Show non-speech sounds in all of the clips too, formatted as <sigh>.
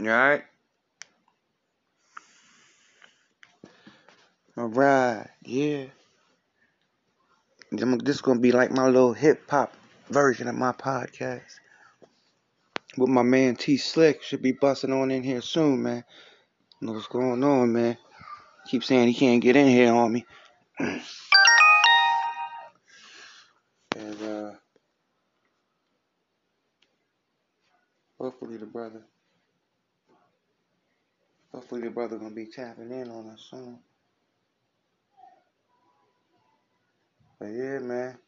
Alright? Alright, yeah. This is gonna be like my little hip hop version of my podcast. With my man T Slick should be busting on in here soon, man. Know what's going on, man. Keep saying he can't get in here on me. <clears throat> and uh hopefully the brother hopefully the brother gonna be tapping in on us soon. But yeah, man.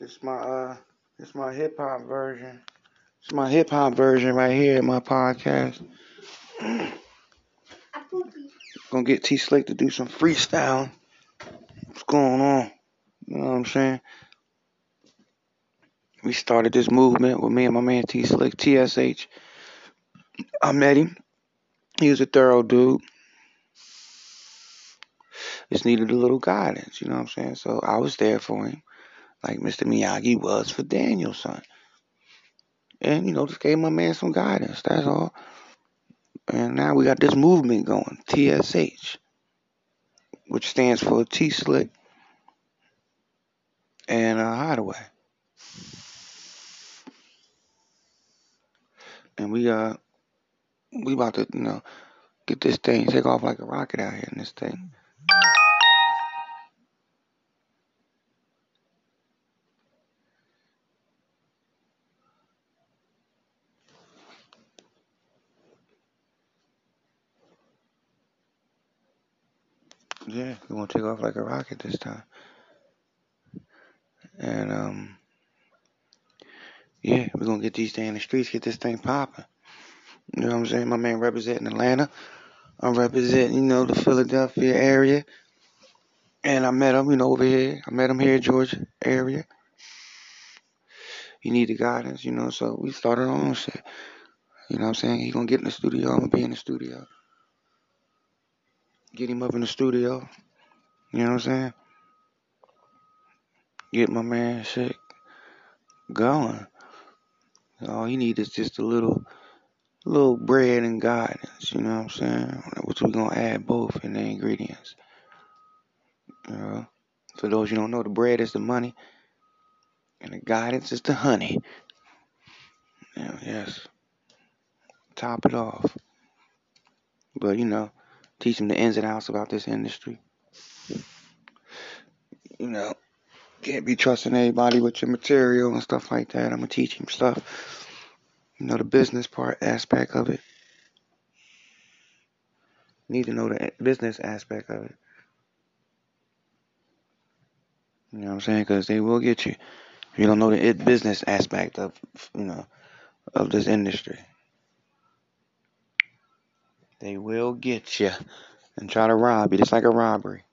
This my uh this my hip hop version. It's my hip hop version right here in my podcast. <clears throat> Gonna get T Slick to do some freestyle. What's going on? You know what I'm saying? We started this movement with me and my man T Slick, TSH. I met him. He was a thorough dude. Just needed a little guidance, you know what I'm saying? So I was there for him, like Mr. Miyagi was for Daniel-san. And, you know, just gave my man some guidance, that's all. And now we got this movement going, TSH, which stands for T Slick and uh, Hideaway. And we uh we about to, you know, get this thing, take off like a rocket out here in this thing. Yeah, we to take off like a rocket this time. And um, yeah, we're gonna get these things in the streets, get this thing popping. You know what I'm saying? My man representing Atlanta. I'm representing, you know, the Philadelphia area. And I met him, you know, over here. I met him here, in Georgia area. He needed guidance, you know, so we started our own shit. You know what I'm saying? He gonna get in the studio, I'm gonna be in the studio. Get him up in the studio. You know what I'm saying? Get my man shit going. All he needs is just a little little bread and guidance, you know what I'm saying? Which we're gonna add both in the ingredients. Know? For those you don't know, the bread is the money and the guidance is the honey. yes. Top it off. But you know, teach them the ins and outs about this industry. You know, can't be trusting anybody with your material and stuff like that. I'm gonna teach him stuff. You know, the business part aspect of it. need to know the business aspect of it. You know what I'm saying? Because they will get you. If you don't know the business aspect of, you know, of this industry. They will get you and try to rob you. It's like a robbery.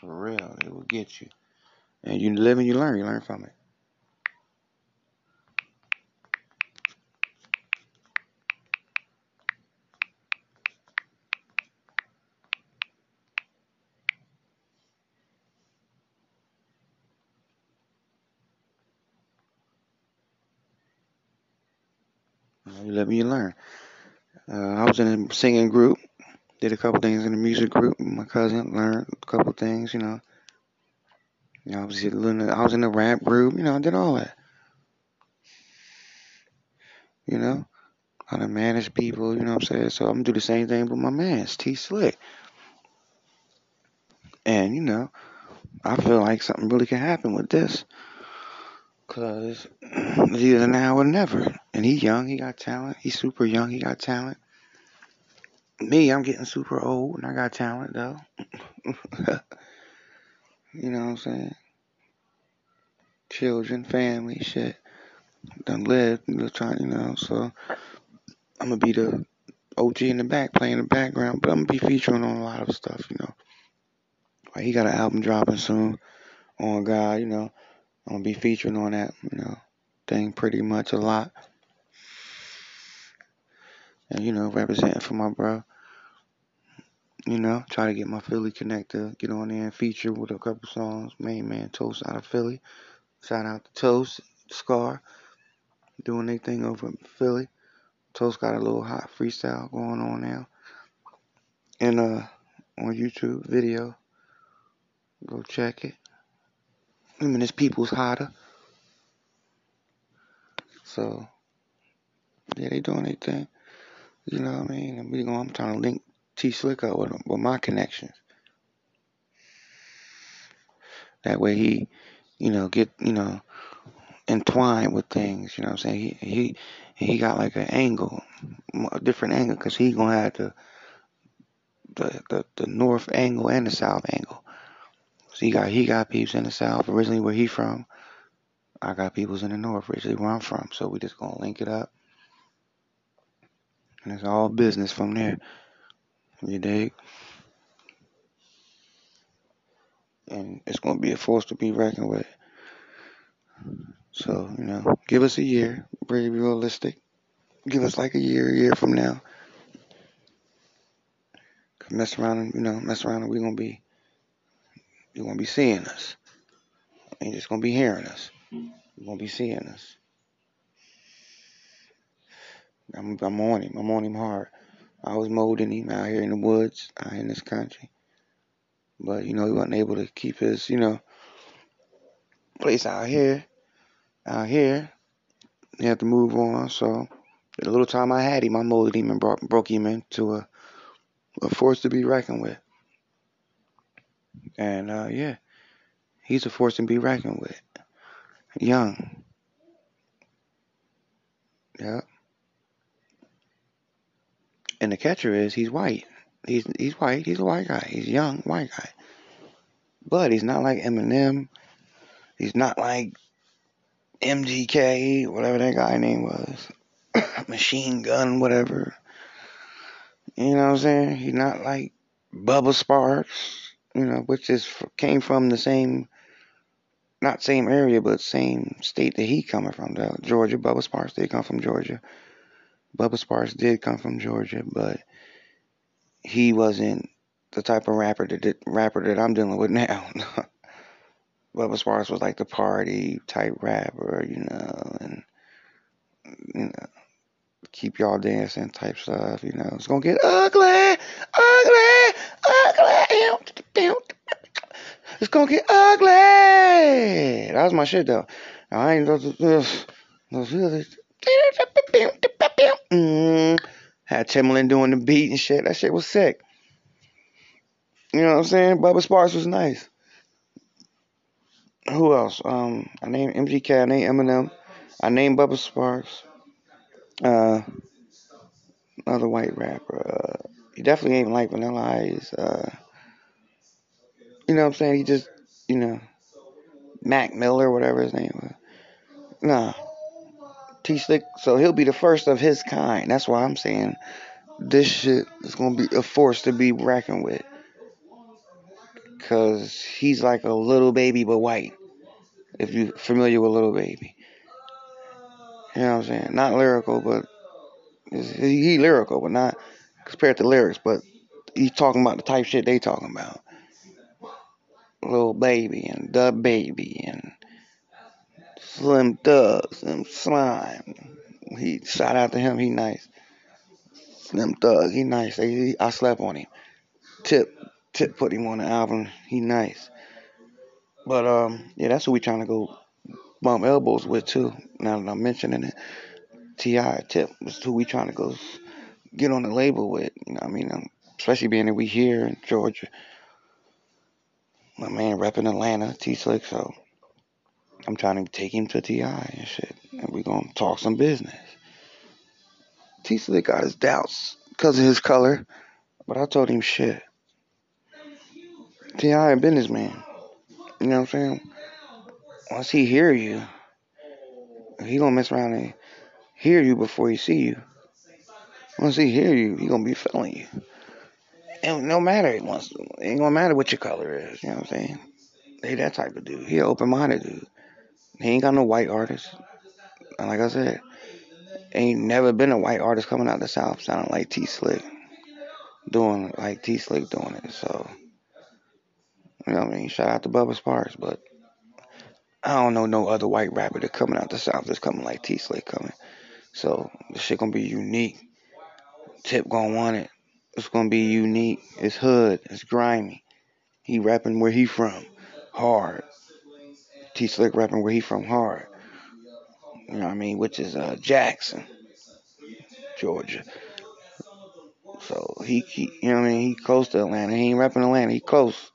For real, they will get you. And you live and you learn. You learn from it. You live and you learn. Uh, I was in a singing group, did a couple things in the music group. My cousin learned a couple things, you know. You know, I was in the, I was in rap group, you know, I did all that. You know, how to manage people, you know what I'm saying? So I'm gonna do the same thing with my man, T Slick. And, you know, I feel like something really can happen with this. Cause <clears throat> it's either now or never. And he young, he got talent. He's super young, he got talent. Me, I'm getting super old and I got talent though. <laughs> you know what I'm saying? Children, family, shit. Done lived, trying, you know, so I'm gonna be the OG in the back, playing the background, but I'm gonna be featuring on a lot of stuff, you know. Like he got an album dropping soon on God, you know. I'm gonna be featuring on that, you know, thing pretty much a lot. And you know, representing for my bro. You know, try to get my Philly connector, get on there and feature with a couple songs. Main man toast out of Philly. Shout out to Toast, Scar, doing their thing over in Philly. Toast got a little hot freestyle going on now. And uh on YouTube video. Go check it. I mean his people's hotter. So yeah, they doing their thing. You know what I mean? I'm trying to link T Slick up with, with my connections. That way he, you know, get, you know, entwined with things, you know what I'm saying? He he he got like an angle, a different angle cuz he going to have the, the the the north angle and the south angle. So he got he got peeps in the south originally where he from. I got peoples in the north originally where I'm from. So we just going to link it up. And it's all business from there. You dig? And it's going to be a force to be reckoned with. So, you know, give us a year. Be realistic. Give us like a year, a year from now. Mess around and, you know, mess around and we're going to be, you're going to be seeing us. Ain't just going to be hearing us. You're going to be seeing us. I'm, I'm on him. I'm on him hard. I was molding him out here in the woods, out in this country. But, you know, he wasn't able to keep his, you know, place out here. Out here. He had to move on. So, the little time I had him, I molded him and brought, broke him into a, a force to be reckoned with. And, uh, yeah, he's a force to be reckoned with. Young. Yep. And the catcher is he's white. He's he's white. He's a white guy. He's young white guy. But he's not like Eminem. He's not like MGK, whatever that guy name was. <coughs> Machine Gun, whatever. You know what I'm saying? He's not like Bubba Sparxxx, you know, which is came from the same, not same area, but same state that he coming from. Though Georgia, Bubba Sparxxx did come from Georgia. Bubba Sparxxx did come from Georgia, but he wasn't the type of rapper that did, rapper that I'm dealing with now. Bubba Sparxxx was like the party type rapper, you know, and you know, keep y'all dancing type stuff, you know. It's gonna get ugly, ugly, ugly. It's gonna get ugly. That was my shit though. I ain't those those those Mm, had Timbaland doing the beat and shit. That shit was sick. You know what I'm saying? Bubba Sparxxx was nice. Who else? Um, I named MGK. I named Eminem. I named Bubba Sparxxx. Uh, another white rapper. Uh, he definitely ain't like Vanilla Ice. Uh, you know what I'm saying? He just, you know, Mac Miller, whatever his name was. Nah, T Slick, so he'll be the first of his kind. That's why I'm saying this shit is gonna be a force to be reckoned with. Cause he's like a little baby but white. If you're familiar with Lil Baby. You know what I'm saying? Not lyrical, but he, he lyrical, but not compared to lyrics, but he's talking about the type shit they talking about. Lil Baby and the baby and Slim Thug, Slim Slime. He shout out to him. He nice. Slim Thug, he nice. He, I slept on him. Tip, Tip put him on the album. He nice. But um, yeah, that's who we trying to go bump elbows with too. Now that I'm mentioning it, Ti Tip is who we trying to go get on the label with. You know, I mean, um, especially being that we here in Georgia. My man repping Atlanta, T Slick, so I'm trying to take him to TI and shit. And we gonna talk some business. T Slick got his doubts because of his color. But I told him shit. T.I. a businessman. You know what I'm saying? Once he hear you, he gonna mess around and hear you before he see you. Once he hear you, he gonna be feeling you. And no matter wants it ain't gonna matter what your color is, you know what I'm saying? They that type of dude. He open minded dude. He ain't got no white artist. And like I said, ain't never been a white artist coming out the South sounding like T Slick. Doing like T Slick doing it. So, you know what I mean? Shout out to Bubba Sparxxx, but I don't know no other white rapper that coming out the south that's coming like T Slick coming. So the shit gonna be unique. Tip gonna want it. It's gonna be unique. It's hood. It's grimy. He rapping where he from, hard. T Slick rapping where he from, hard. You know what I mean? Which is uh, Jackson, Georgia. So he, he, you know what I mean? He close to Atlanta. He ain't rapping Atlanta. He close.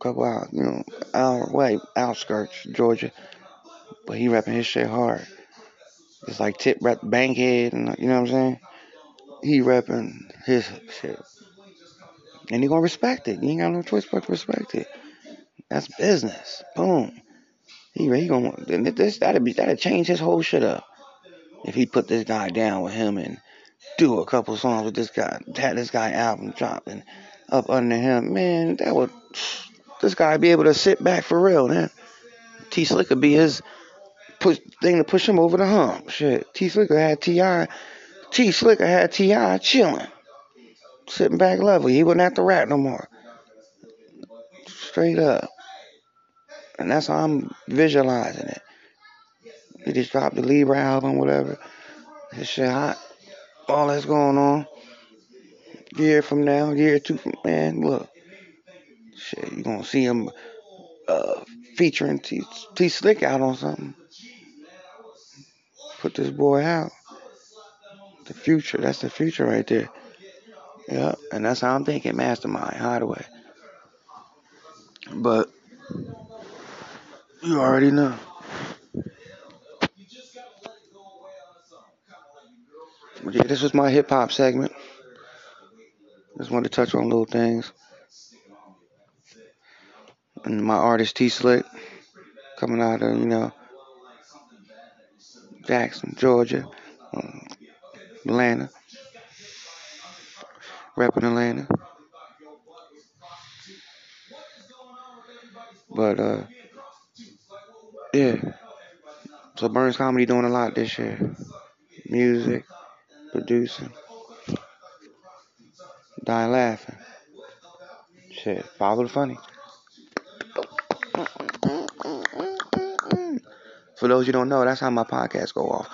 Couple out, you know, hour way, outskirts, Georgia. But he rapping his shit hard. It's like Tip rap Bankhead, and you know what I'm saying? He rapping his shit. And he gonna respect it. You ain't got no choice but to respect it. That's business. Boom. He, he gonna this that'd be that'd change his whole shit up. If he put this guy down with him and do a couple songs with this guy, had this guy album dropping up under him, man, that would this guy be able to sit back for real, man. T Slick would be his push thing to push him over the hump. Shit. T Slicker had T.I. T Slicker had T.I. chilling. Sitting back level. He wouldn't have to rap no more. Straight up. And that's how I'm visualizing it. He just dropped the Libra album, whatever. His shit hot. All that's going on. Year from now, year two from man, look. Shit, you gonna see him uh, featuring T, T Slick out on something. Put this boy out. The future, that's the future right there. Yeah, and that's how I'm thinking, Mastermind, Hideaway. But you already know. But yeah, this was my hip hop segment. Just wanted to touch on little things. And my artist T Slick coming out of, you know, Jackson, Georgia, um, Atlanta, rapping Atlanta. But uh, yeah. So Burnz Comedy doing a lot this year. Music, producing, die laughing. Shit, follow the funny. For those you don't know, that's how my podcast go off.